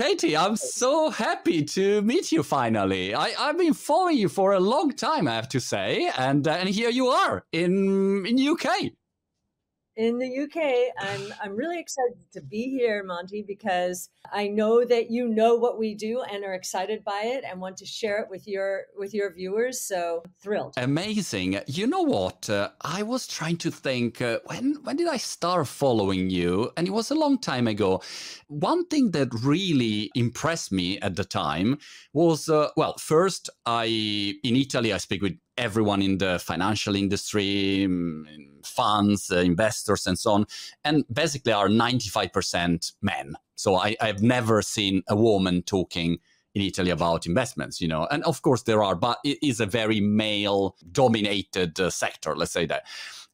Katie, I'm so happy to meet you finally. I, have been following you for a long time, I have to say, and uh, and here you are in in UK in the UK. I'm I'm really excited to be here, Monty, because I know that you know what we do and are excited by it and want to share it with your with your viewers. So thrilled. Amazing. You know what? Uh, I was trying to think uh, when when did I start following you? And it was a long time ago. One thing that really impressed me at the time was uh, well, first I in Italy I speak with everyone in the financial industry, mm, funds, uh, investors, and so on, and basically are 95% men. So I, I've never seen a woman talking in Italy about investments, you know. And of course there are, but it is a very male dominated uh, sector, let's say that.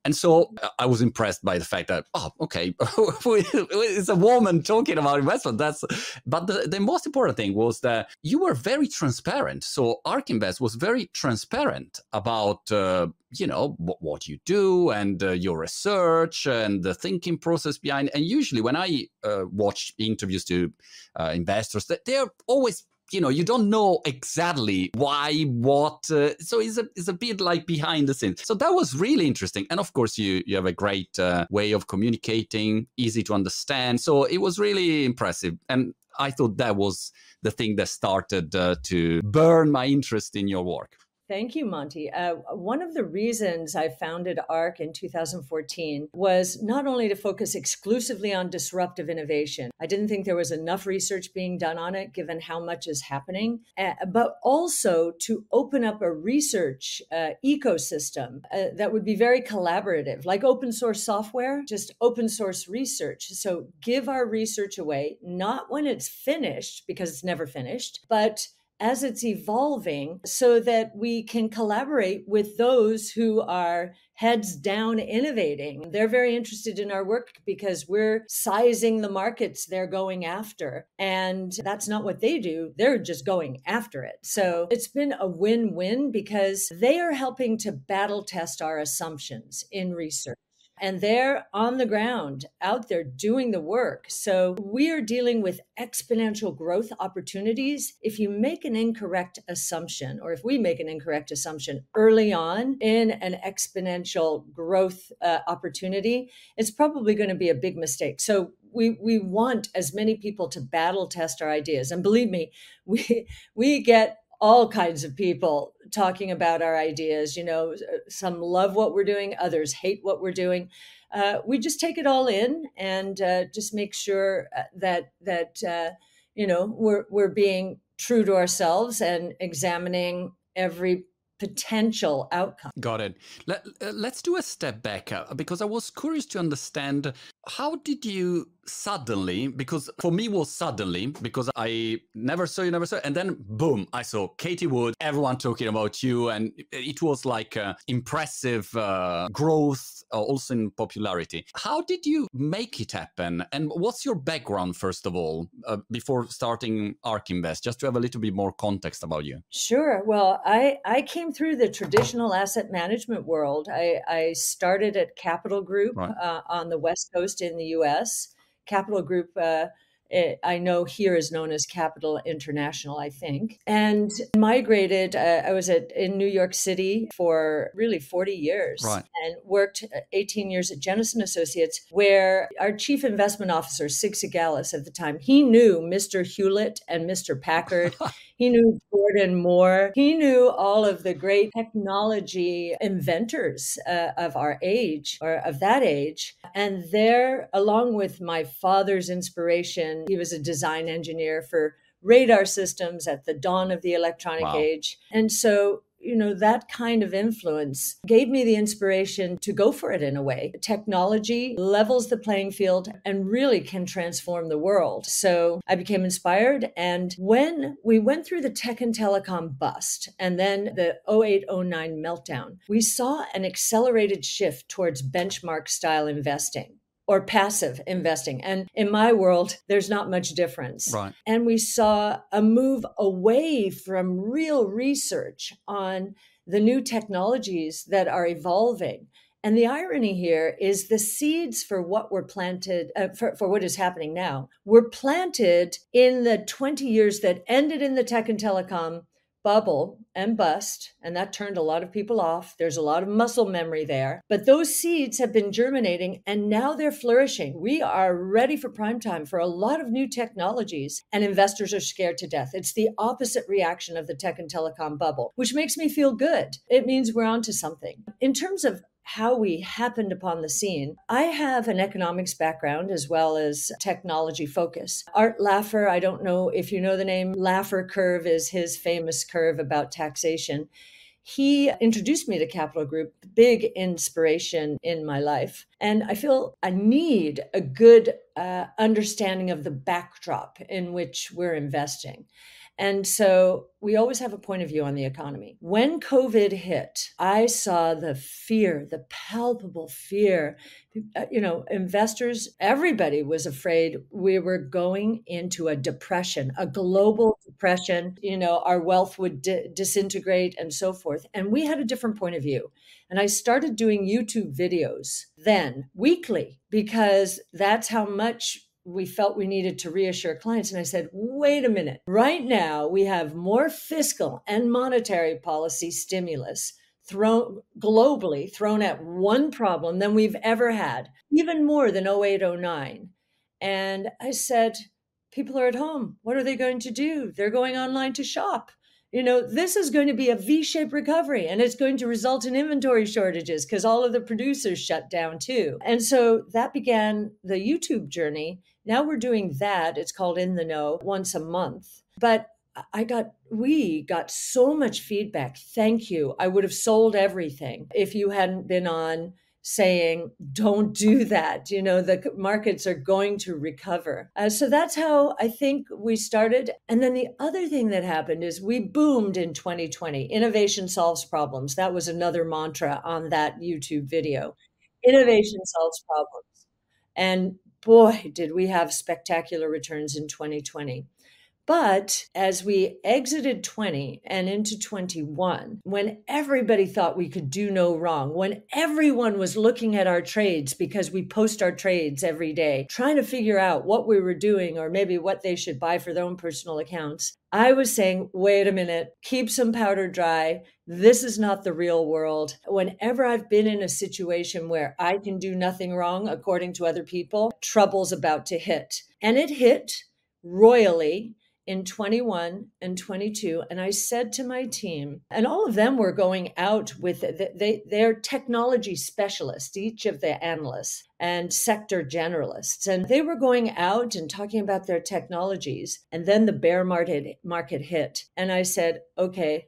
And so uh, I was impressed by the fact that, oh, okay, it's a woman talking about investment. That's, but the, the most important thing was that you were very transparent. So ARK Invest was very transparent about, uh, you know, what, what, you do and uh, your research and the thinking process behind. And usually when I uh, watch interviews to uh, investors, they're always you know you don't know exactly why what uh, so it's a, it's a bit like behind the scenes. So that was really interesting. And of course you you have a great uh, way of communicating easy to understand. So it was really impressive. And i thought that was the thing that started uh, to burn my interest in your work Thank you, Monty. Uh, one of the reasons I founded ARK in 2014 was not only to focus exclusively on disruptive innovation. I didn't think there was enough research being done on it, given how much is happening, uh, but also to open up a research uh, ecosystem uh, that would be very collaborative, like open source software, just open source research. So give our research away, not when it's finished, because it's never finished, but as it's evolving so that we can collaborate with those who are heads down innovating. They're very interested in our work because we're sizing the markets they're going after. And that's not what they do. They're just going after it. So it's been a win win because they are helping to battle test our assumptions in research and they're on the ground out there doing the work. So we are dealing with exponential growth opportunities. If you make an incorrect assumption, or if we make an incorrect assumption early on in an exponential growth uh, opportunity, it's probably going to be a big mistake. So we we want as many people to battle test our ideas and believe me we we get all kinds of people talking about our ideas. You know, some love what we're doing, others hate what we're doing. Uh, we just take it all in and uh, just make sure uh, that that uh, you know we're we're being true to ourselves and examining every potential outcome. Got it. Let, us uh, do a step back uh, because I was curious to understand how did you suddenly because for me was suddenly because i never saw you never saw and then boom i saw katie wood everyone talking about you and it was like impressive uh, growth uh, also in popularity. How did you make it happen? And what's your background first of all uh, before starting ark invest just to have a little bit more context about you? Sure. Well i i came through the traditional asset management world. I i started at capital group right. Uh, on the west coast in the us Capital Group. Uh, I know here is known as Capital International, I think, and migrated. Uh, I was at in New York City for really 40 years right. and worked uh, 18 years at Jennison Associates, where our chief investment officer, Sig Segalas at the time, he knew Mr. Hewlett and Mr. Packard. He knew Gordon Moore. He knew all of the great technology inventors uh, of our age or of that age. And there, along with my father's inspiration, he was a design engineer for radar systems at the dawn of the electronic wow. age. And so you know, that kind of influence gave me the inspiration to go for it in a way. Technology levels the playing field and really can transform the world. So I became inspired. And when we went through the tech and telecom bust and then the 0809 meltdown, we saw an accelerated shift towards benchmark style investing or passive investing. And in my world, there's not much difference. Right. And we saw a move away from real research on the new technologies that are evolving And the irony here is the seeds for what were planted, uh, for, for what is happening now, were planted in the 20 years that ended in the tech and telecom bubble and bust, and that turned a lot of people off. There's a lot of muscle memory there. But those seeds have been germinating and now they're flourishing. We are ready for prime time for a lot of new technologies, and investors are scared to death. It's the opposite reaction of the tech and telecom bubble, which makes me feel good. It means we're onto something. In terms of how we happened upon the scene. I have an economics background as well as technology focus. Art Laffer, I don't know if you know the name, Laffer curve is his famous curve about taxation. He introduced me to Capital Group, big inspiration in my life. And I feel I need a good uh, understanding of the backdrop in which we're investing. And so we always have a point of view on the economy. When COVID hit, I saw the fear, the palpable fear. Uh, you know, investors, everybody was afraid we were going into a depression, a global depression. You know, our wealth would di- disintegrate and so forth. And we had a different point of view. And I started doing YouTube videos then weekly because that's how much we felt we needed to reassure clients. And I said, wait a minute. Right now, we have more fiscal and monetary policy stimulus thrown globally thrown at one problem than we've ever had, even more than 08, 09. And I said, people are at home. What are they going to do? They're going online to shop. You know, this is going to be a V shaped recovery and it's going to result in inventory shortages because all of the producers shut down too. And so that began the YouTube journey. Now we're doing that. It's called In the Know once a month. But I got, we got so much feedback. Thank you. I would have sold everything if you hadn't been on saying, don't do that. You know, the markets are going to recover. Uh, so that's how I think we started. And then the other thing that happened is we boomed in 2020. Innovation solves problems. That was another mantra on that YouTube video. Innovation solves problems. And boy, did we have spectacular returns in 2020. But as we exited 20 and into 21, when everybody thought we could do no wrong, when everyone was looking at our trades because we post our trades every day, trying to figure out what we were doing or maybe what they should buy for their own personal accounts, I was saying, wait a minute, keep some powder dry. This is not the real world. Whenever I've been in a situation where I can do nothing wrong according to other people, trouble's about to hit. And it hit royally in 21 and 22 and i said to my team and all of them were going out with they they're technology specialists each of the analysts and sector generalists and they were going out and talking about their technologies and then the bear market market hit and i said okay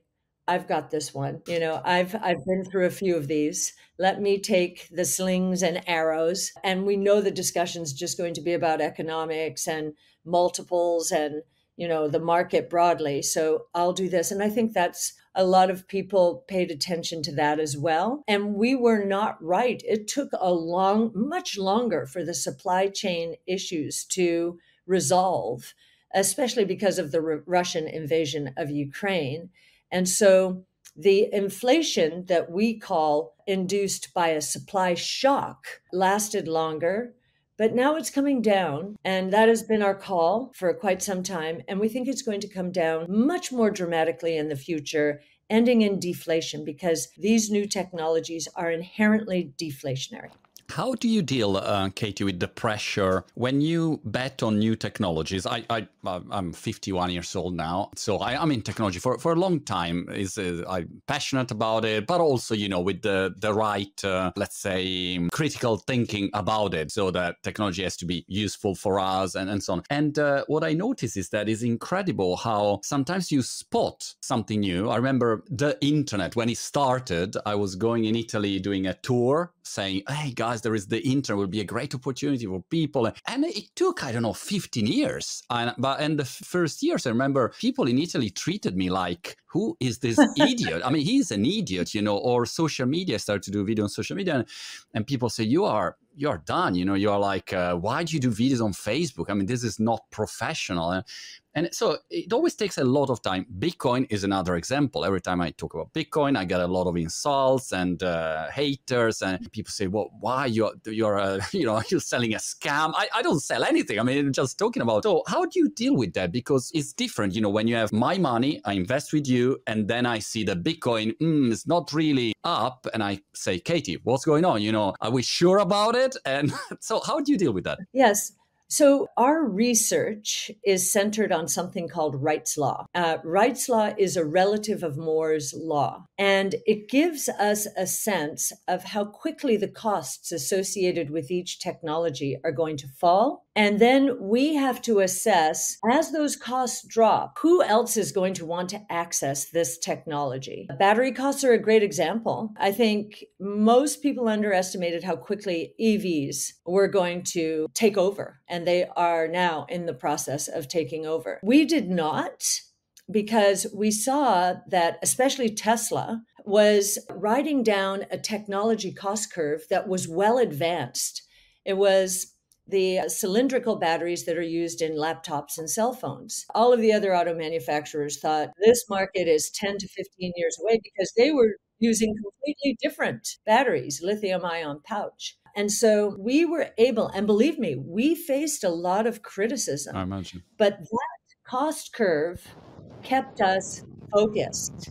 I've got this one. You know, I've I've been through a few of these. Let me take the slings and arrows and we know the discussion's just going to be about economics and multiples and you know the market broadly. So i'll do this. And i think that's a lot of people paid attention to that as well. And we were not right. It took a long much longer for the supply chain issues to resolve especially because of the R- russian invasion of ukraine. And so the inflation that we call induced by a supply shock lasted longer but now it's coming down, and that has been our call for quite some time. And we think it's going to come down much more dramatically in the future, ending in deflation because these new technologies are inherently deflationary. How do you deal, uh, Katie, with the pressure when you bet on new technologies? I, I I'm 51 years old now, so I, am in technology for, for a long time. Is uh, I'm passionate about it, but also you know with the the right, uh, let's say, critical thinking about it, so that technology has to be useful for us and, and so on. And uh, what I notice is that it's incredible how sometimes you spot something new. I remember the internet when it started. I was going in Italy doing a tour, saying, "Hey guys." there is the internet will be a great opportunity for people. And it took, I don't know, 15 years. And, but in the first years, I remember people in Italy treated me like who is this idiot? I mean, he's an idiot, you know, or social media start to do video on social media and, and people say, you are you're done. You know, you're like, uh, why do you do videos on Facebook? I mean, this is not professional. And, and so it always takes a lot of time. Bitcoin is another example. Every time I talk about Bitcoin, I get a lot of insults and uh, haters, and people say, "Well, why you're you're uh, you know you're selling a scam?" I, I don't sell anything. I mean, just talking about. So how do you deal with that? Because it's different. You know, when you have my money, I invest with you, and then I see the Bitcoin mm, is not really up, and I say, Katie, what's going on? You know, are we sure about it? And so, how do you deal with that? Yes. So, our research is centered on something called Wright's Law. Uh, Wright's Law is a relative of Moore's Law, and it gives us a sense of how quickly the costs associated with each technology are going to fall and then we have to assess as those costs drop, who else is going to want to access this technology? Battery costs are a great example. I think most people underestimated how quickly EVs were going to take over, and they are now in the process of taking over. We did not because we saw that especially Tesla was riding down a technology cost curve that was well advanced. It was the cylindrical batteries that are used in laptops and cell phones. All of the other auto manufacturers thought this market is 10 to 15 years away because they were using completely different batteries, lithium ion pouch. And so we were able, and believe me, we faced a lot of criticism. I imagine. But that cost curve kept us focused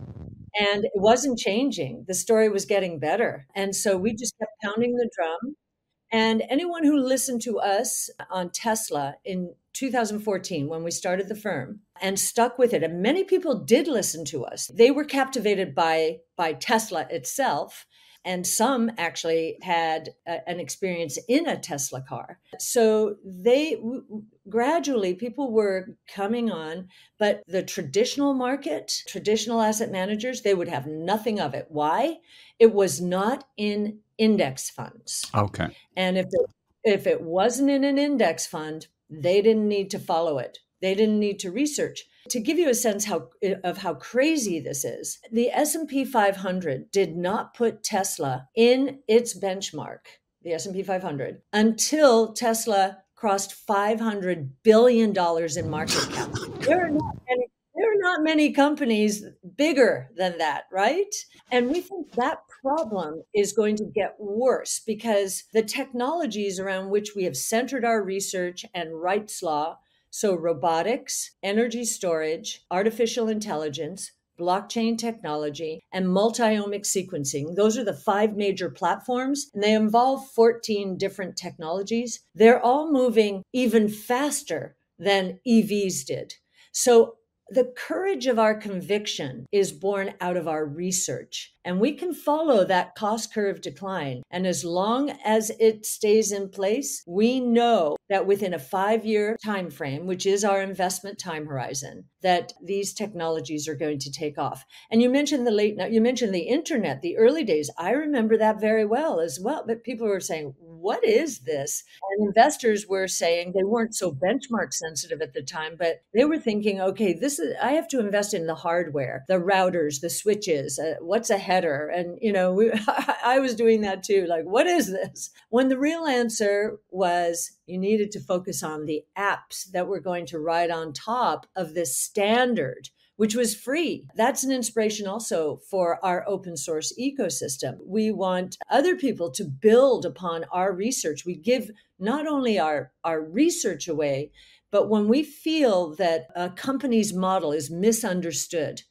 and it wasn't changing. The story was getting better. And so we just kept pounding the drum and anyone who listened to us on Tesla in 2014 when we started the firm and stuck with it and many people did listen to us. They were captivated by by Tesla itself and some actually had a, an experience in a Tesla car. So they w- gradually people were coming on, but the traditional market, traditional asset managers, they would have nothing of it. Why? It was not in index funds. Okay. And if it, if it wasn't in an index fund, they didn't need to follow it. They didn't need to research. To give you a sense how of how crazy this is, the S&P 500 did not put Tesla in its benchmark, the S&P 500, until Tesla crossed 500 billion dollars in market cap. There are not any there are not many companies bigger than that, right? And we think that problem is going to get worse because the technologies around which we have centered our research and Wright's law, so robotics, energy storage, artificial intelligence, blockchain technology, and multiomic sequencing. Those are the five major platforms, and they involve 14 different technologies. They're all moving even faster than EVs did. So the courage of our conviction is born out of our research, and we can follow that cost curve decline. And as long as it stays in place, we know that within a five year time frame, which is our investment time horizon, that these technologies are going to take off. And you mentioned the late, you mentioned the internet, the early days. I remember that very well as well. But people were saying, what is this? And investors were saying they weren't so benchmark sensitive at the time, but they were thinking, okay, this is, I have to invest in the hardware, the routers, the switches, uh, what's a header? And, you know, we, I was doing that too. Like, what is this? When the real answer was you needed to focus on the apps that were going to ride on top of this standard which was free. That's an inspiration also for our open source ecosystem. We want other people to build upon our research. We give not only our, our research away, but when we feel that a company's model is misunderstood,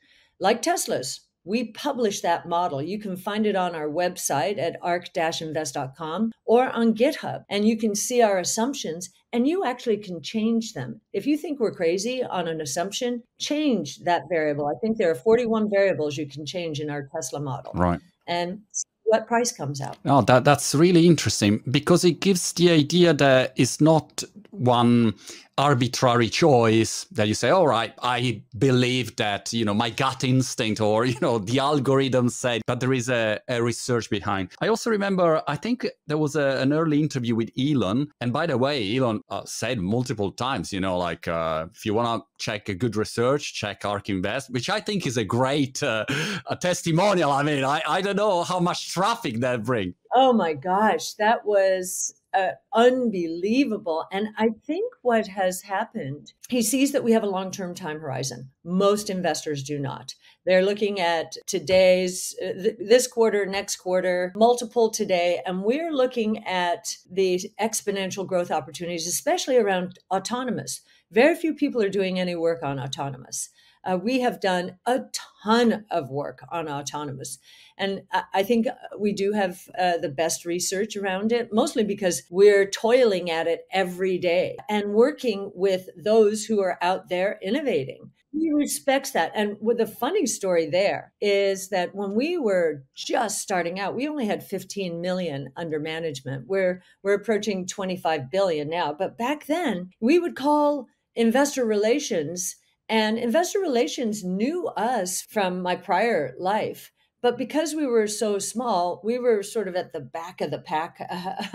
like Tesla's, we publish that model. You can find it on our website at ark-invest.com or on GitHub, and you can see our assumptions and you actually can change them. If you think we're crazy on an assumption, change that variable. I think there are 41 variables you can change in our Tesla model. Right. And what price comes out. Oh, that that's really interesting because it gives the idea that it's not one arbitrary choice that you say, all right, I believe that, you know, my gut instinct or, you know, the algorithm said, but there is a, a research behind. I also remember, I think there was a, an early interview with Elon. And by the way, Elon uh, said multiple times, you know, like uh, if you want to check a good research, check ARK Invest, which I think is a great uh, a testimonial. I mean, I, I don't know how much traffic that bring. Oh my gosh, that was uh, unbelievable. And I think what has happened, he sees that we have a long term time horizon. Most investors do not. They're looking at today's, uh, th- this quarter, next quarter, multiple today, and we're looking at the exponential growth opportunities, especially around autonomous. Very few people are doing any work on autonomous. Uh, we have done a ton of work on autonomous. And I think we do have uh, the best research around it, mostly because we're toiling at it every day and working with those who are out there innovating. He respects that. And with the funny story there is that when we were just starting out, we only had 15 million under management. We're we're approaching 25 billion now. But back then, we would call investor relations and investor relations knew us from my prior life. But because we were so small, we were sort of at the back of the pack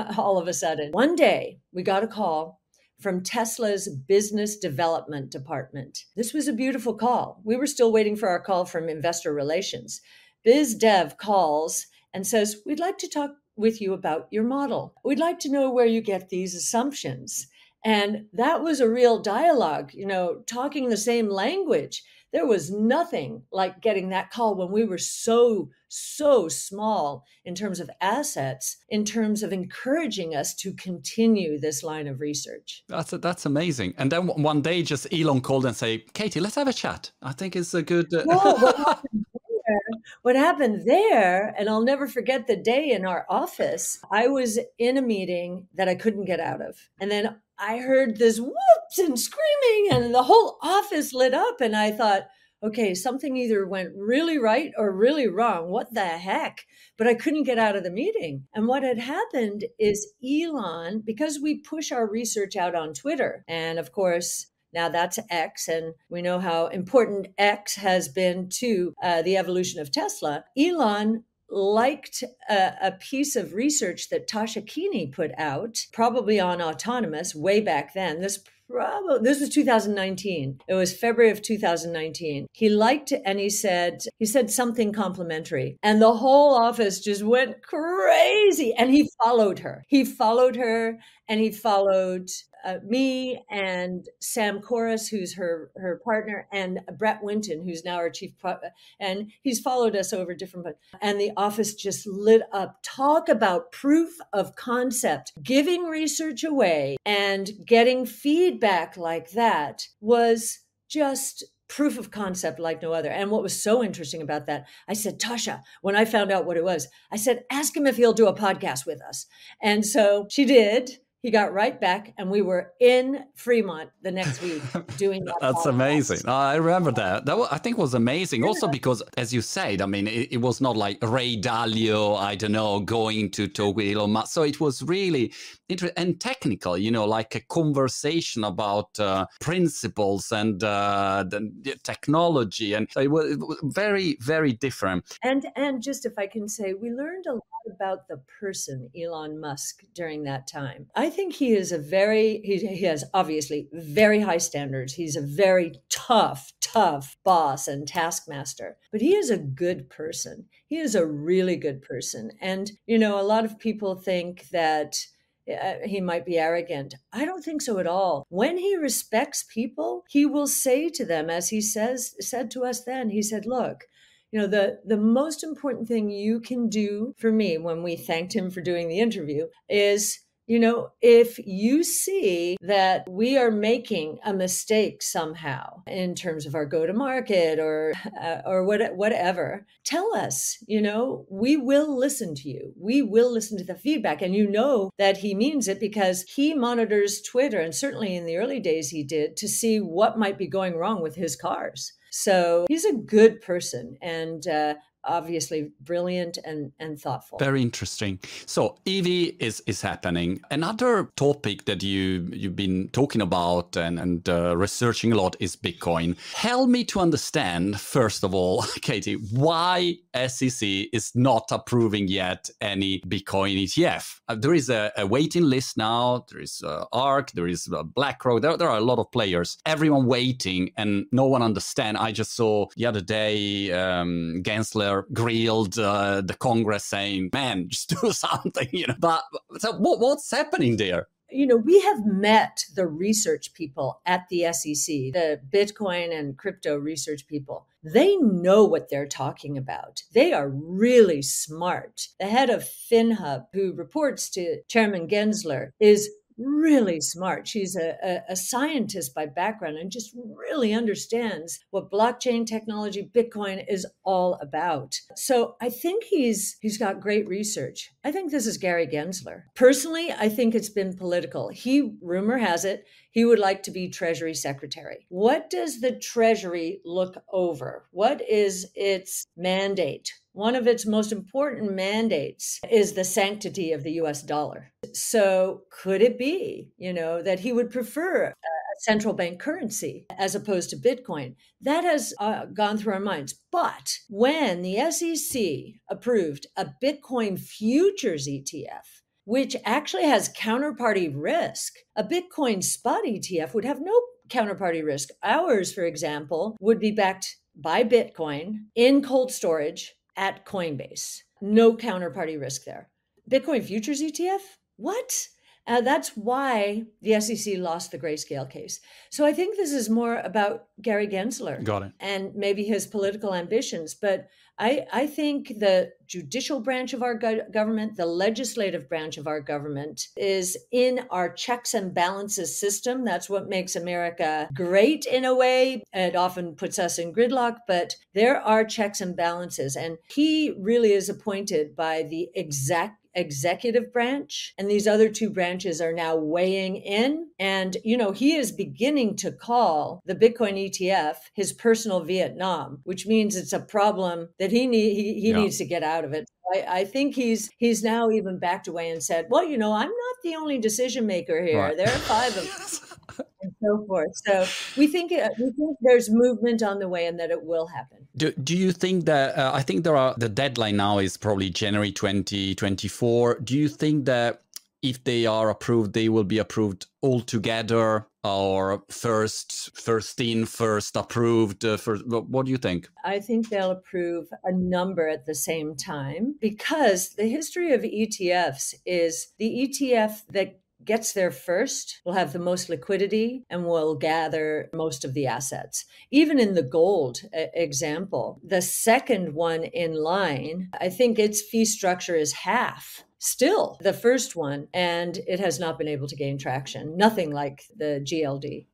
all of a sudden. One day, we got a call from Tesla's business development department. This was a beautiful call. We were still waiting for our call from investor relations. Biz Dev calls and says, We'd like to talk with you about your model. We'd like to know where you get these assumptions. And that was a real dialogue, you know, talking the same language. There was nothing like getting that call when we were so, so small in terms of assets, in terms of encouraging us to continue this line of research. That's a, that's amazing. And then one day, just Elon called and say, "Katie, let's have a chat. I think it's a good." Uh... what, happened there, what happened there, and I'll never forget the day in our office. I was in a meeting that I couldn't get out of, and then I heard this whoops and screaming, and the whole office lit up. And I thought, okay, something either went really right or really wrong. What the heck? But I couldn't get out of the meeting. And what had happened is Elon, because we push our research out on Twitter, and of course, now that's X, and we know how important X has been to uh, the evolution of Tesla. Elon liked a, a, piece of research that Tasha Keeney put out, probably on autonomous way back then. This probably this was 2019. It was February of 2019. He liked it and he said he said something complimentary, and the whole office just went crazy. And he followed her. He followed her, and he followed uh, me and Sam Korus, who's her her partner, and Brett Winton, who's now our chief, pro- and he's followed us over different. And the office just lit up. Talk about proof of concept, giving research away and getting feedback like that was just proof of concept like no other. And what was so interesting about that, I said, Tasha, when I found out what it was, I said, ask him if he'll do a podcast with us. And so she did he got right back and we were in fremont the next week doing that that's amazing. I remember that. That was, i think was amazing also because as you said i mean it, it, was not like ray dalio i don't know going to talk with elon musk. So it was really interesting and technical you know like a conversation about uh, principles and uh, the, technology. And it was, it was very very different. And and just if i can say we learned a lot about the person elon musk during that time. I think he is a very he, he has obviously very high standards. He's a very tough, tough boss and taskmaster, but he is a good person. He is a really good person. And you know, a lot of people think that uh, he might be arrogant. I don't think so at all. When he respects people, he will say to them, as he says said to us then, he said, "Look, you know the the most important thing you can do for me when we thanked him for doing the interview is you know, if you see that we are making a mistake somehow in terms of our go to market or uh, or what, whatever, tell us. You know, we will listen to you. We will listen to the feedback, and you know that he means it because he monitors Twitter, and certainly in the early days he did to see what might be going wrong with his cars. So he's a good person, and uh, obviously brilliant and, and thoughtful. Very interesting. So EV is is happening. Another topic that you you've been talking about and and uh, researching a lot is Bitcoin. Help me to understand first of all, Katie, why SEC is not approving yet any Bitcoin ETF. Uh, there is a, a, waiting list now. There is uh, ARK. There is uh, BlackRock. There, there are a lot of players. Everyone waiting, and no one understand. I just saw the other day um, Gensler grilled uh, the Congress saying, "Man, just do something," you know. But so what, what's happening there? you know, we have met the research people at the SEC, the Bitcoin and crypto research people. They know what they're talking about. They are really smart. The head of FinHub, who reports to Chairman Gensler, is really smart. She's a, a, a, scientist by background and just really understands what blockchain technology, Bitcoin is all about. So I think he's he's got great research. I think this is Gary Gensler. Personally, I think it's been political. He rumor has it he would like to be Treasury Secretary. What does the Treasury look over? What is its mandate? One of its most important mandates is the sanctity of the US dollar. So, could it be, you know, that he would prefer a central bank currency as opposed to Bitcoin? That has uh, gone through our minds. But when the SEC approved a Bitcoin futures ETF, which actually has counterparty risk. A Bitcoin spot ETF would have no counterparty risk. Ours, for example, would be backed by Bitcoin in cold storage at Coinbase. No counterparty risk there. Bitcoin futures ETF? What? Uh, that's why the SEC lost the grayscale case. So I think this is more about Gary Gensler. Got it. And maybe his political ambitions. But I, I think the judicial branch of our go- government, the legislative branch of our government, is in our checks and balances system. That's what makes America great in a way. It often puts us in gridlock, but there are checks and balances. And he really is appointed by the exact executive branch and these other two branches are now weighing in and you know he is beginning to call the bitcoin etf his personal vietnam which means it's a problem that he need he, he yeah. needs to get out of it I, I, think he's he's now even backed away and said well you know i'm not the only decision maker here right. there are five of us and so forth. So we think we think there's movement on the way and that it will happen. Do, do you think that uh, I think there are the deadline now is probably January 2024. Do you think that if they are approved, they will be approved all together or first first in first approved uh, first, what do you think i think they'll approve a number at the same time because the history of etfs is the etf that gets there first will have the most liquidity and will gather most of the assets. Even in the gold example, the second one in line, I think its fee structure is half still the first one, and it has not been able to gain traction. Nothing like the GLD.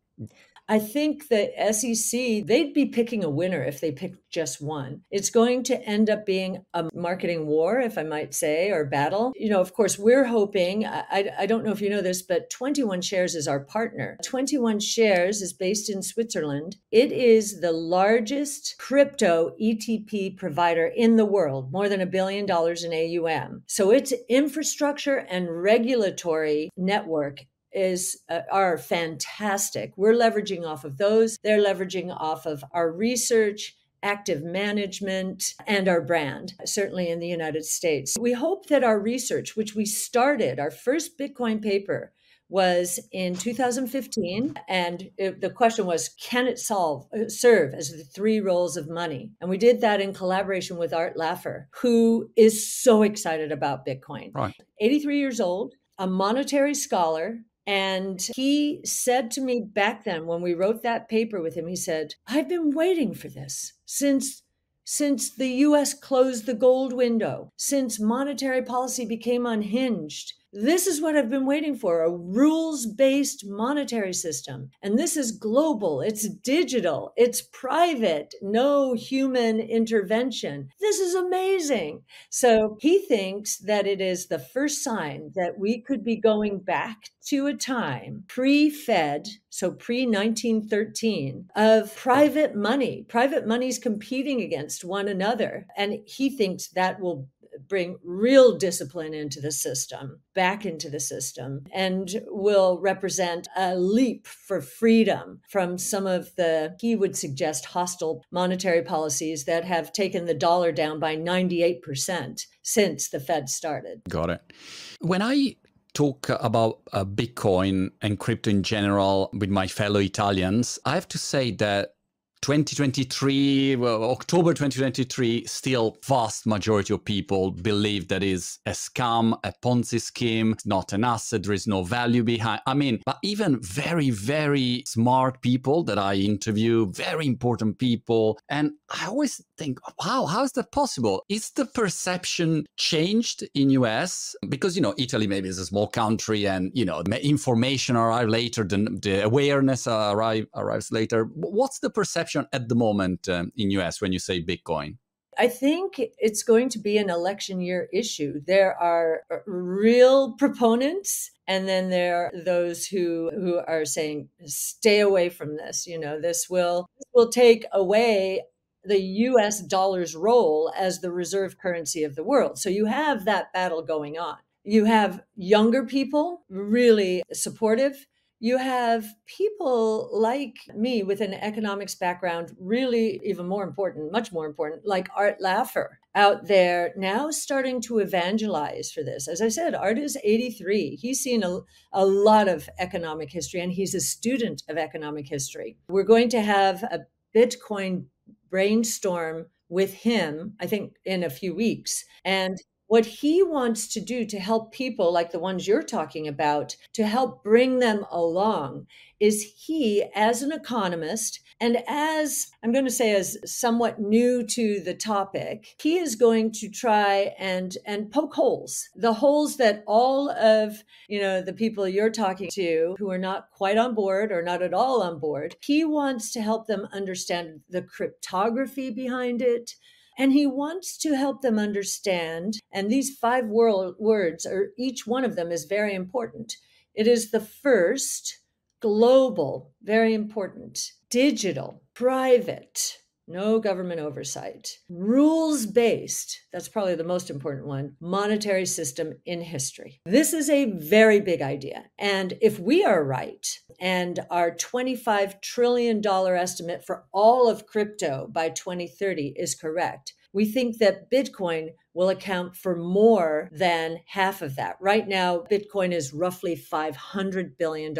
I think the SEC, they'd be picking a winner if they picked just one. It's going to end up being a marketing war, if I might say, or battle. You know, of course, we're hoping, I, I don't know if you know this, but 21 Shares is our partner. 21 Shares is based in Switzerland. It is the largest crypto ETP provider in the world, more than a billion dollars in AUM. So its infrastructure and regulatory network is uh, are fantastic. We're leveraging off of those. They're leveraging off of our research active management, and our brand, certainly in the United States. We hope that our research, which we started, our first Bitcoin paper was in 2015 and it, the question was can it solve uh, serve as the three roles of money and we did that in collaboration with art laffer who is so excited about bitcoin right 83 years old a monetary scholar and he said to me back then when we wrote that paper with him, he said, I've been waiting for this since since the US closed the gold window, since monetary policy became unhinged, This is what I've been waiting for a rules based monetary system. And this is global, it's digital, it's private, no human intervention. This is amazing. So he thinks that it is the first sign that we could be going back to a time pre Fed, so pre 1913, of private money. Private money's competing against one another. And he thinks that will bring real discipline into the system, back into the system, and will represent a leap for freedom from some of the, he would suggest, hostile monetary policies that have taken the dollar down by 98% since the Fed started. Got it. When I talk about uh, Bitcoin and crypto in general with my fellow Italians, I have to say that 2023 well, october 2023 still vast majority of people believe that is a scam a ponzi scheme not an asset there is no value behind i mean but even very very smart people that i interview very important people and i always think wow how is that possible is the perception changed in us because you know italy maybe is a small country and you know information arrives later than the awareness arrive, arrives later what's the perception perception at the moment um, in US when you say Bitcoin? I think it's going to be an election year issue. There are uh, real proponents and then there are those who who are saying stay away from this. You know, this will this will take away the US dollar's role as the reserve currency of the world. So you have that battle going on. You have younger people really supportive you have people like me with an economics background, really even more important, much more important, like Art Laffer out there now starting to evangelize for this. As I said, Art is 83. He's seen a, a lot of economic history and he's a student of economic history. We're going to have a Bitcoin brainstorm with him, I think, in a few weeks. And what he wants to do to help people like the ones you're talking about, to help bring them along, is he, as an economist, and as I'm going to say, as somewhat new to the topic, he is going to try and and poke holes, the holes that all of you know the people you're talking to who are not quite on board or not at all on board. He wants to help them understand the cryptography behind it and he wants to help them understand. And these five world words are each one of them is very important. It is the first global, very important, digital, private, no government oversight, rules based, that's probably the most important one, monetary system in history. This is a very big idea. And if we are right, and our $25 trillion estimate for all of crypto by 2030 is correct, we think that Bitcoin will account for more than half of that. Right now, Bitcoin is roughly $500 billion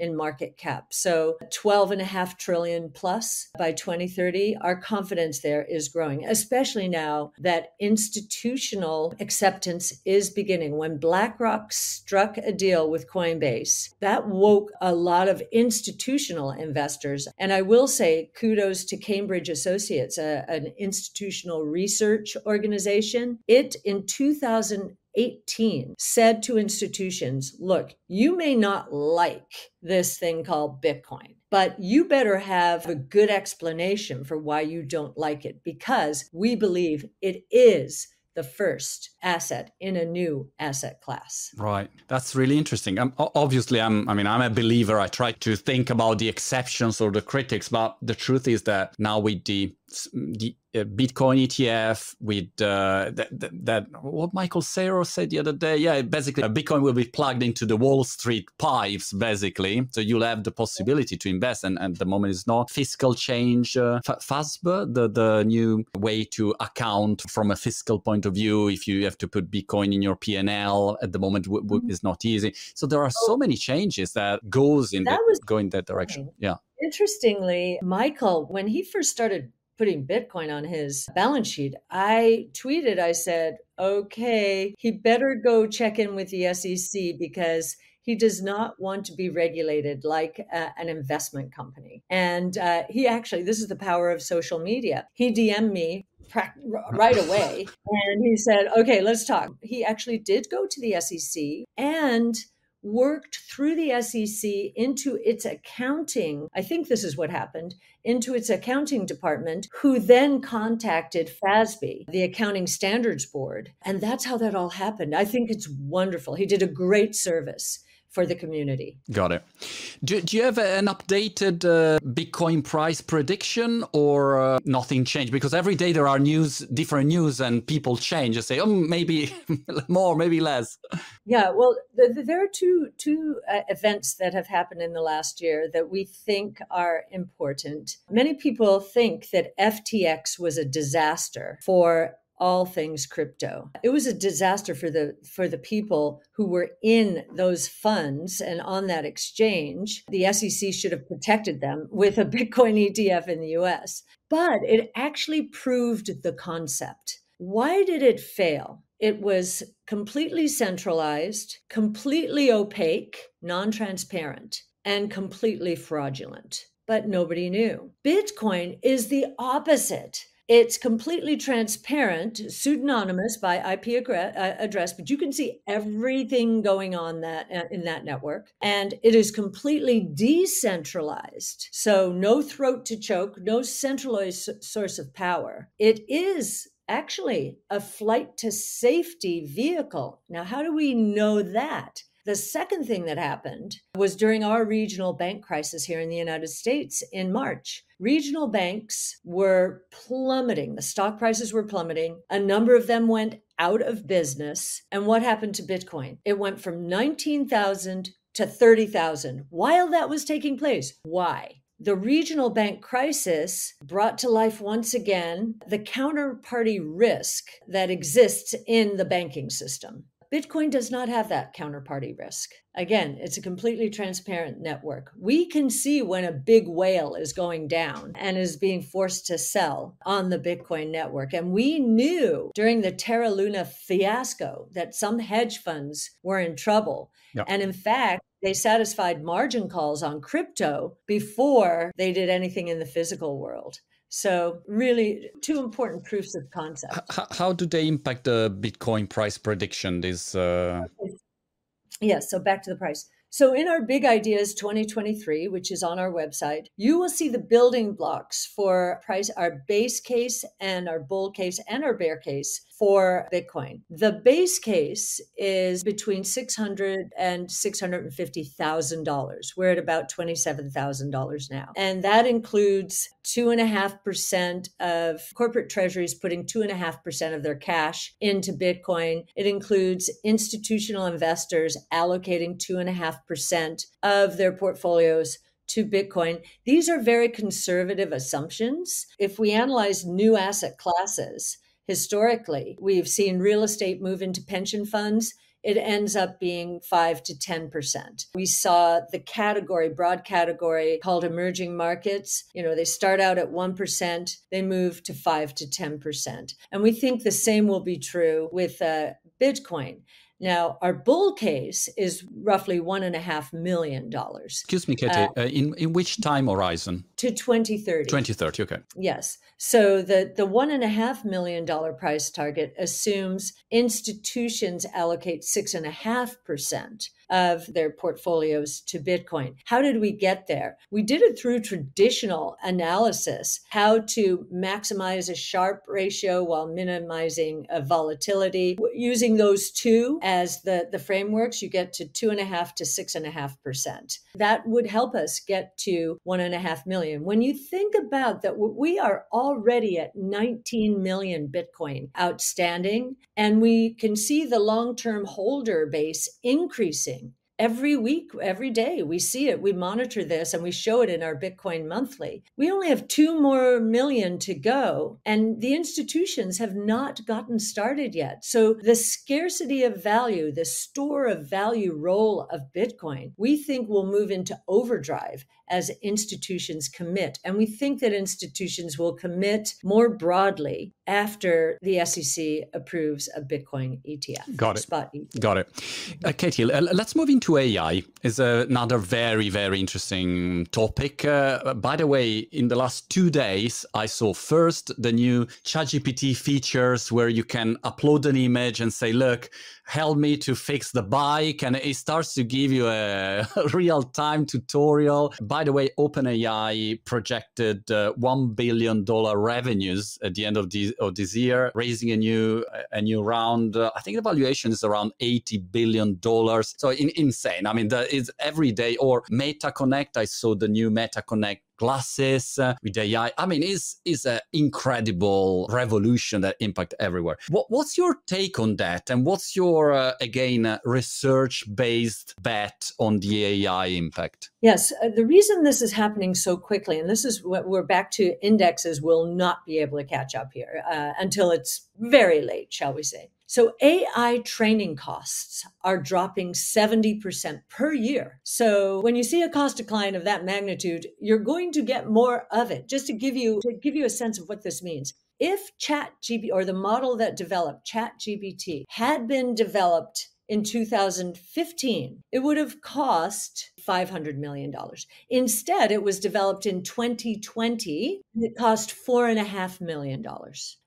in market cap. So 12 and a half trillion plus by 2030. Our confidence there is growing, especially now that institutional acceptance is beginning. When BlackRock struck a deal with Coinbase, that woke a lot of institutional investors. And I will say kudos to Cambridge Associates, a, an institutional research organization. It in 2000 18 said to institutions, look, you may not like this thing called Bitcoin, but you better have a good explanation for why you don't like it because we believe it is the first asset in a new asset class. Right. That's really interesting. Um, I'm, obviously, I'm. I mean, I'm a believer. I try to think about the exceptions or the critics, but the truth is that now with the the uh, Bitcoin ETF with uh, that, that, that, what Michael Saylor said the other day. Yeah, basically, Bitcoin will be plugged into the Wall Street pipes, basically. So you'll have the possibility to invest. And at the moment, it's not fiscal change. Uh, FASB, the, the new way to account from a fiscal point of view, if you have to put Bitcoin in your PNL at the moment, w- w- mm-hmm. is not easy. So there are so oh. many changes that goes in that the, go in that direction. Yeah. Interestingly, Michael, when he first started putting Bitcoin on his balance sheet, I tweeted, I said, okay, he better go check in with the SEC because he does not want to be regulated like uh, an investment company. And uh, he actually, this is the power of social media. He DM'd me right away. And he said, okay, let's talk. He actually did go to the SEC and worked through the SEC into its accounting. I think this is what happened into its accounting department, who then contacted FASB, the Accounting Standards Board. And that's how that all happened. I think it's wonderful. He did a great service for the community. Got it. Do, do you have an updated uh, Bitcoin price prediction or uh, nothing changed? Because every day there are news, different news, and people change and say, oh, maybe more, maybe less. Yeah, well, the, the, there are two two uh, events that have happened in the last year that we think are important. Many people think that FTX was a disaster for all things crypto. It was a disaster for the for the people who were in those funds and on that exchange. The SEC should have protected them with a Bitcoin ETF in the US. But it actually proved the concept. Why did it fail? It was completely centralized, completely opaque, non-transparent, and completely fraudulent. But nobody knew. Bitcoin is the opposite. It's completely transparent, pseudonymous by IP uh, address, but you can see everything going on that uh, in that network. And it is completely decentralized. So no throat to choke, no centralized source of power. It is actually a flight to safety vehicle. Now, how do we know that? The second thing that happened was during our regional bank crisis here in the United States in March. Regional banks were plummeting. The stock prices were plummeting. A number of them went out of business. And what happened to Bitcoin? It went from 19,000 to 30,000 while that was taking place. Why? The regional bank crisis brought to life once again the counterparty risk that exists in the banking system. Bitcoin does not have that counterparty risk. Again, it's a completely transparent network. We can see when a big whale is going down and is being forced to sell on the Bitcoin network. And we knew during the Terra Luna fiasco that some hedge funds were in trouble. Yep. And in fact, they satisfied margin calls on crypto before they did anything in the physical world. So, really, two important proofs of concept. How, how do they impact the Bitcoin price prediction? This, uh... yes. So, back to the price. So, in our Big Ideas 2023, which is on our website, you will see the building blocks for price, our base case and our bull case and our bear case for Bitcoin. The base case is between $600 and $650,000. We're at about $27,000 now. And that includes 2.5% of corporate treasuries putting 2.5% of their cash into Bitcoin. It includes institutional investors allocating 2.5% of their portfolios to Bitcoin. These are very conservative assumptions. If we analyze new asset classes, historically, we've seen real estate move into pension funds. It ends up being 5 to 10%. We saw the category, broad category called emerging markets. You know, they start out at 1%, they move to 5 to 10%. And we think the same will be true with uh, Bitcoin. Now, our bull case is roughly $1.5 million. Excuse me, Katie, uh, uh, in, in which time horizon? To 2030. 2030, okay. Yes. So the, the $1.5 million price target assumes institutions allocate 6.5% of their portfolios to Bitcoin. How did we get there? We did it through traditional analysis, how to maximize a Sharpe ratio while minimizing a volatility. Using those two as the, the frameworks, you get to two and a half to six and a half percent. That would help us get to one and a half million. When you think about that, we are already at 19 million Bitcoin outstanding, and we can see the long term holder base increasing every week, every day. We see it, we monitor this, and we show it in our Bitcoin monthly. We only have two more million to go, and the institutions have not gotten started yet. So, the scarcity of value, the store of value role of Bitcoin, we think will move into overdrive as institutions commit. And we think that institutions will commit more broadly after the SEC approves a Bitcoin ETF. Got it. Spot ETF. Got it. Uh, Katie, let's move into AI. Is another very, very interesting topic. Uh, by the way, in the last two days, I saw first the new ChatGPT features where you can upload an image and say, look, help me to fix the bike and it starts to give you a real time tutorial. By the way openai projected uh, 1 billion dollar revenues at the end of this, of this year raising a new a new round. Uh, i think the valuation is around 80 billion dollars. So in, insane. I mean that is every day or meta connect i saw the new meta connect glasses uh, with AI. I mean, it's, it's an incredible revolution that impact everywhere. What, what's your take on that? And what's your, uh, again, uh, research-based bet on the AI impact? Yes, uh, the reason this is happening so quickly, and this is what we're back to indexes will not be able to catch up here uh, until it's very late, shall we say. So AI training costs are dropping 70% per year. So when you see a cost decline of that magnitude, you're going to get more of it. Just to give you to give you a sense of what this means. If ChatGPT or the model that developed ChatGPT had been developed in 2015, it would have cost $500 million. Instead, it was developed in 2020. It cost $4.5 million.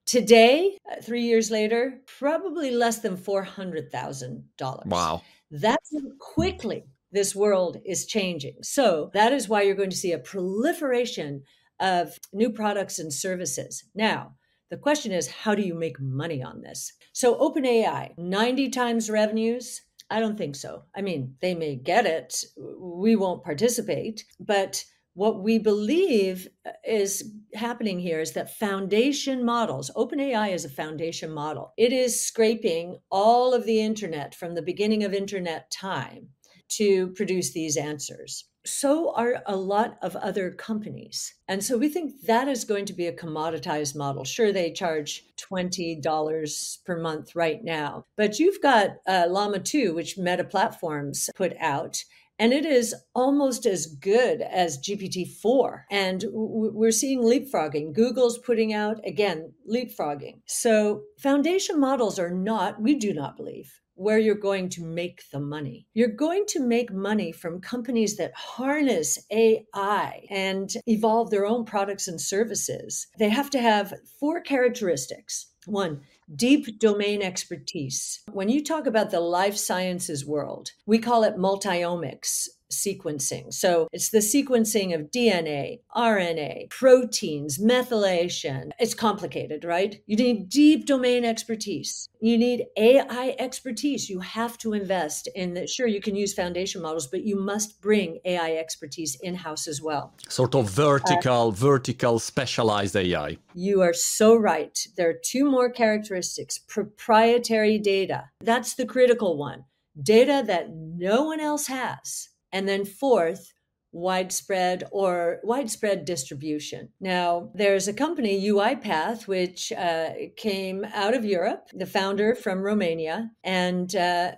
Today, uh, three years later, probably less than $400,000. Wow. That's quickly this world is changing. So that is why you're going to see a proliferation of new products and services. Now, the question is, how do you make money on this? So, OpenAI, 90 times revenues. I don't think so. I mean, they may get it. We won't participate, but what we believe uh, is happening here is that foundation models, OpenAI is a foundation model. It is scraping all of the internet from the beginning of internet time to produce these answers. So are a lot of other companies. And so we think that is going to be a commoditized model. Sure, they charge $20 per month right now, but you've got uh, Llama 2, which Meta Platforms put out and it is almost as good as GPT-4. And we're seeing leapfrogging. Google's putting out, again, leapfrogging. So foundation models are not, we do not believe, where you're going to make the money. You're going to make money from companies that harness AI and evolve their own products and services. They have to have four characteristics. One, deep domain expertise. When you talk about the life sciences world, we call it multiomics sequencing. So it's the sequencing of DNA, RNA, proteins, methylation. It's complicated, right? You need deep domain expertise. You need AI expertise. You have to invest in that. Sure, you can use foundation models, but you must bring AI expertise in house as well. Sort of vertical, uh, vertical specialized AI. You are so right. There are two more characteristics proprietary data. That's the critical one. Data that no one else has and then fourth, widespread or widespread distribution. Now, there's a company, UiPath, which uh, came out of Europe, the founder from Romania, and uh,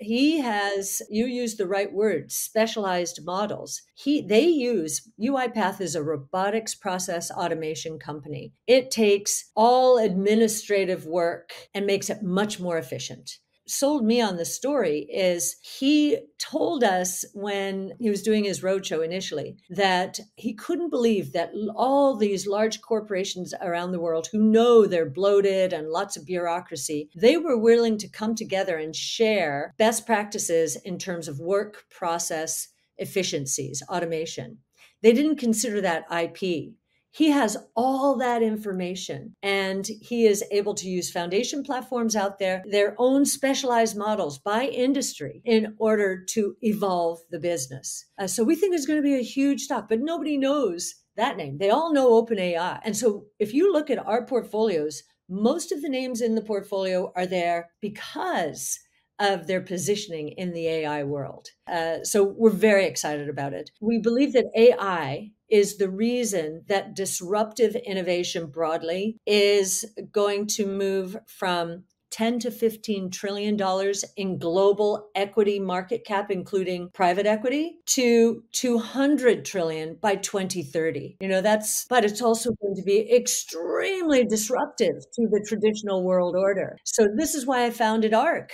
he has, you use the right word, specialized models. He, they use, UiPath is a robotics process automation company. It takes all administrative work and makes it much more efficient sold me on the story is he told us when he was doing his roadshow initially that he couldn't believe that all these large corporations around the world who know they're bloated and lots of bureaucracy, they were willing to come together and share best practices in terms of work process efficiencies, automation. They didn't consider that IP. He has all that information and he is able to use foundation platforms out there, their own specialized models by industry in order to evolve the business. Uh, so we think it's going to be a huge stock, but nobody knows that name. They all know OpenAI. And so if you look at our portfolios, most of the names in the portfolio are there because of their positioning in the AI world. Uh, so we're very excited about it. We believe that AI is the reason that disruptive innovation broadly is going to move from 10 to 15 trillion dollars in global equity market cap including private equity to 200 trillion by 2030 you know that's but it's also going to be extremely disruptive to the traditional world order so this is why i founded ARK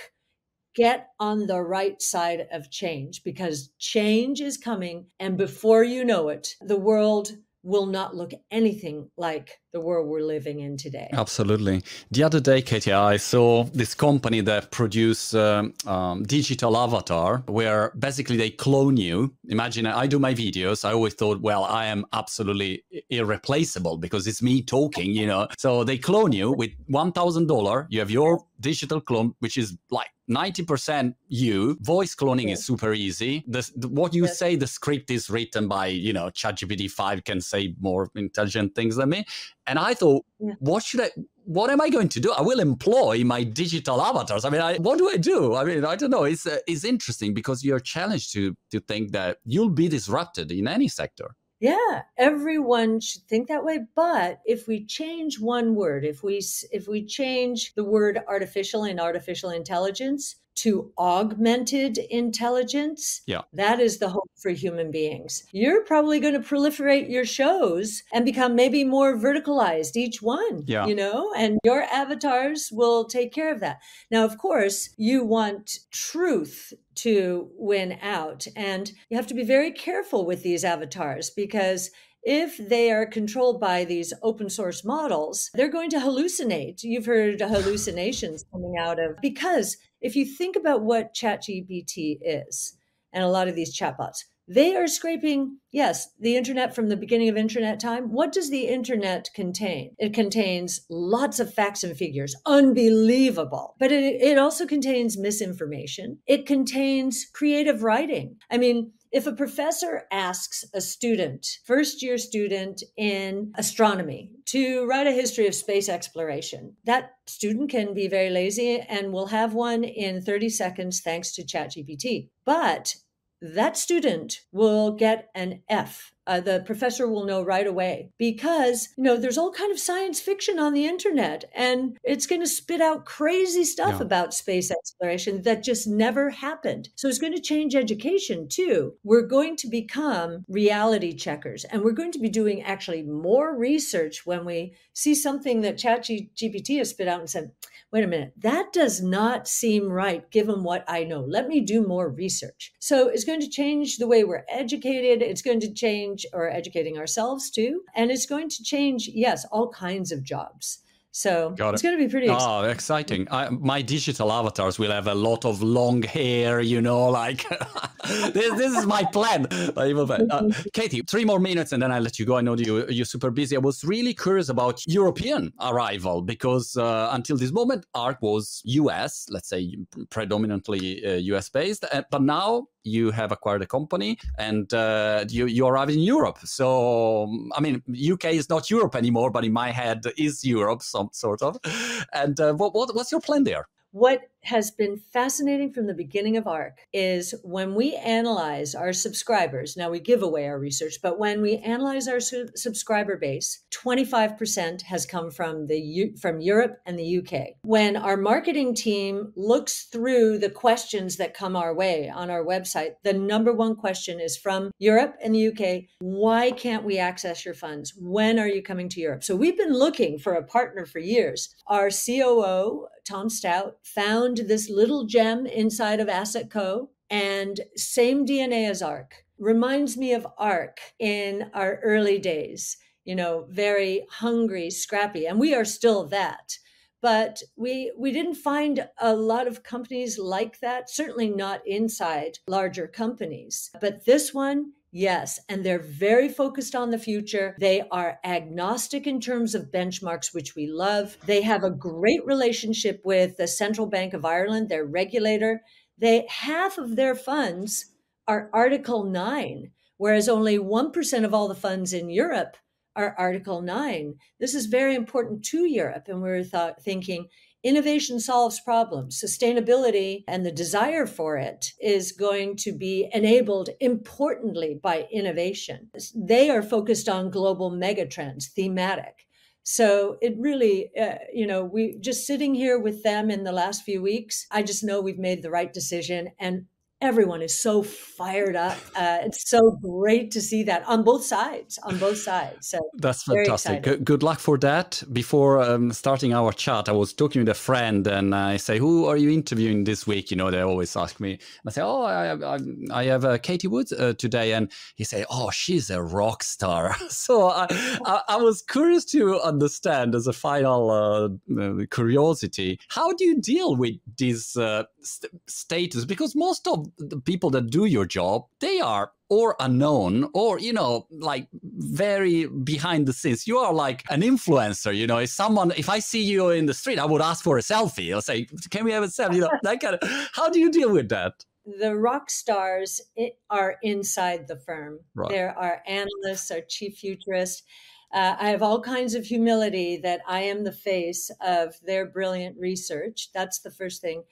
get on the right side of change because change is coming and before you know it the world will not look anything like the world we're living in today. Absolutely. The other day, Katie, I saw this company that produce um, um, digital avatar where basically they clone you. Imagine I do my videos. I always thought, well, I am absolutely irreplaceable because it's me talking, you know. So they clone you with $1,000. You have your digital clone, which is like 90% you. Voice cloning yeah. is super easy. The, the what you yes. say the script is written by you know chatgpt 5 can say more intelligent things than me. And i thought yeah. what should i what am i going to do? I will employ my digital avatars. I mean I, what do i do? I mean i don't know. It's uh, it's interesting because you're challenged to to think that you'll be disrupted in any sector yeah, everyone should think that way, but if we change one word, if we if we change the word artificial and artificial intelligence, to augmented intelligence. Yeah. That is the hope for human beings. You're probably going to proliferate your shows and become maybe more verticalized, each one, yeah. you know, and your avatars will take care of that. Now, of course, you want truth to win out, and you have to be very careful with these avatars because if they are controlled by these open source models, they're going to hallucinate. You've heard hallucinations coming out of because if you think about what ChatGPT is and a lot of these chatbots, they are scraping, yes, the internet from the beginning of internet time. What does the internet contain? It contains lots of facts and figures, unbelievable. But it, it also contains misinformation. It contains creative writing. I mean, if a professor asks a student, first year student in astronomy, to write a history of space exploration, that student can be very lazy and will have one in 30 seconds thanks to ChatGPT. But that student will get an F. Uh, the professor will know right away because you know there's all kind of science fiction on the internet and it's going to spit out crazy stuff yeah. about space exploration that just never happened so it's going to change education too we're going to become reality checkers and we're going to be doing actually more research when we see something that ChatGPT has spit out and said wait a minute, that does not seem right given what I know. Let me do more research. So it's going to change the way we're educated. It's going to change or educating ourselves too. And it's going to change, yes, all kinds of jobs. So Got it's it. going to be pretty exciting. Oh, exciting. I, my digital avatars will have a lot of long hair, you know, like this, this is my plan. Uh, Katie, three more minutes and then I'll let you go. I know you, you're super busy. I was really curious about European arrival because uh, until this moment, ARK was US, let's say predominantly uh, US based. Uh, but now you have acquired a company and uh, you, you arrive in Europe. So, I mean, UK is not Europe anymore, but in my head is Europe, some sort of. And uh, what, what, what's your plan there? What has been fascinating from the beginning of ARK is when we analyze our subscribers, now we give away our research, but when we analyze our su- subscriber base, 25% has come from the U- from Europe and the UK. When our marketing team looks through the questions that come our way on our website, the number one question is from Europe and the UK, why can't we access your funds? When are you coming to Europe? So we've been looking for a partner for years. Our COO, Tom Staudt, found this little gem inside of AssetCo. And same DNA as ARK. Reminds me of ARK in our early days, you know, very hungry, scrappy. And we are still that but we we didn't find a lot of companies like that certainly not inside larger companies but this one Yes, and they're very focused on the future. They are agnostic in terms of benchmarks, which we love. They have a great relationship with the Central Bank of Ireland, their regulator. They half of their funds are Article 9, whereas only 1% of all the funds in Europe are Article 9. This is very important to Europe. And we're th- thinking Innovation solves problems. Sustainability and the desire for it is going to be enabled importantly by innovation. They are focused on global megatrends, thematic. So it really, uh, you know, we just sitting here with them in the last few weeks, I just know we've made the right decision. And everyone is so fired up. Uh, it's so great to see that on both sides, on both sides. So that's fantastic. Good, good, luck for that. Before um, starting our chat, I was talking with a friend, and I say, "Who are you interviewing this week?" You know, they always ask me. And I say, "Oh, I, I, I have uh, Katie Woods uh, today," and he say, "Oh, she's a rock star." so I, I, I, was curious to understand, as a final uh, uh, curiosity, how do you deal with this uh, st status? Because most of the people that do your job, they are or unknown or you know like very behind the scenes. You are like an influencer you know? If someone if i see you in the street i would ask for a selfie. I'll say can we have a selfie? You know that kind of how do you deal with that? The rock stars are inside the firm. Right. there are analysts our chief futurist. Uh, I have all kinds of humility that I am the face of their brilliant research. That's the first thing.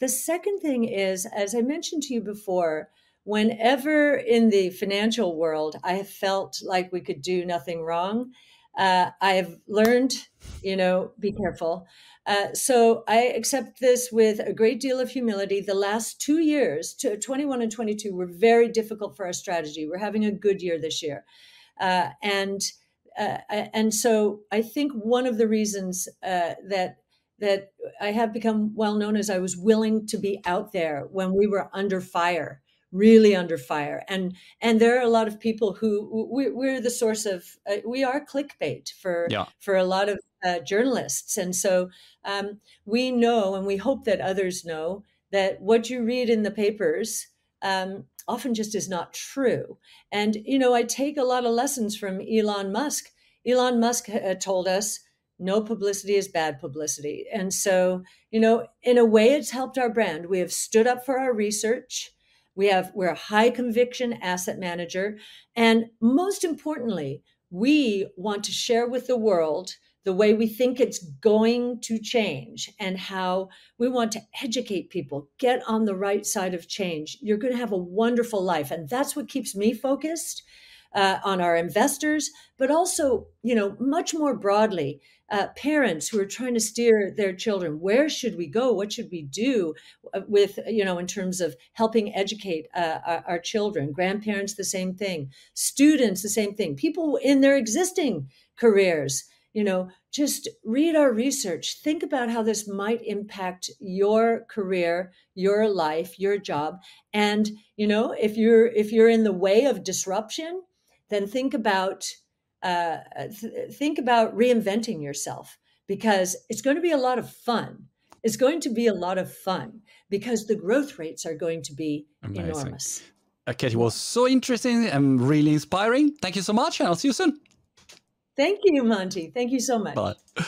The second thing is, as I mentioned to you before, whenever in the financial world I have felt like we could do nothing wrong, uh, I have learned, you know, be careful. Uh, so I accept this with a great deal of humility. The last two years, 21 and 22, were very difficult for our strategy. We're having a good year this year. Uh, and uh, and so I think one of the reasons uh, that that I have become well known as I was willing to be out there when we were under fire, really under fire. And and there are a lot of people who we, we're the source of uh, we are clickbait for yeah. for a lot of uh, journalists, and so um, we know and we hope that others know that what you read in the papers. Um, often just is not true. And, you know, I take a lot of lessons from Elon Musk. Elon Musk uh, told us no publicity is bad publicity. And so, you know, in a way, it's helped our brand. We have stood up for our research. We have we're a high conviction asset manager, and most importantly, we want to share with the world the way we think it's going to change and how we want to educate people get on the right side of change you're going to have a wonderful life and that's what keeps me focused uh, on our investors but also you know much more broadly uh, parents who are trying to steer their children. Where should we go? What should we do uh, with you know in terms of helping educate uh, our, our, children? Grandparents the same thing. Students the same thing. People in their existing careers you know just read our research. Think about how this might impact your career your life your job. And you know if you're if you're in the way of disruption then think about uh, th- think about reinventing yourself because it's going to be a lot of fun. It's going to be a lot of fun because the growth rates are going to be Amazing. enormous. Okay, it was so interesting and really inspiring. Thank you so much, and I'll see you soon. Thank you, Monty. Thank you so much. Bye.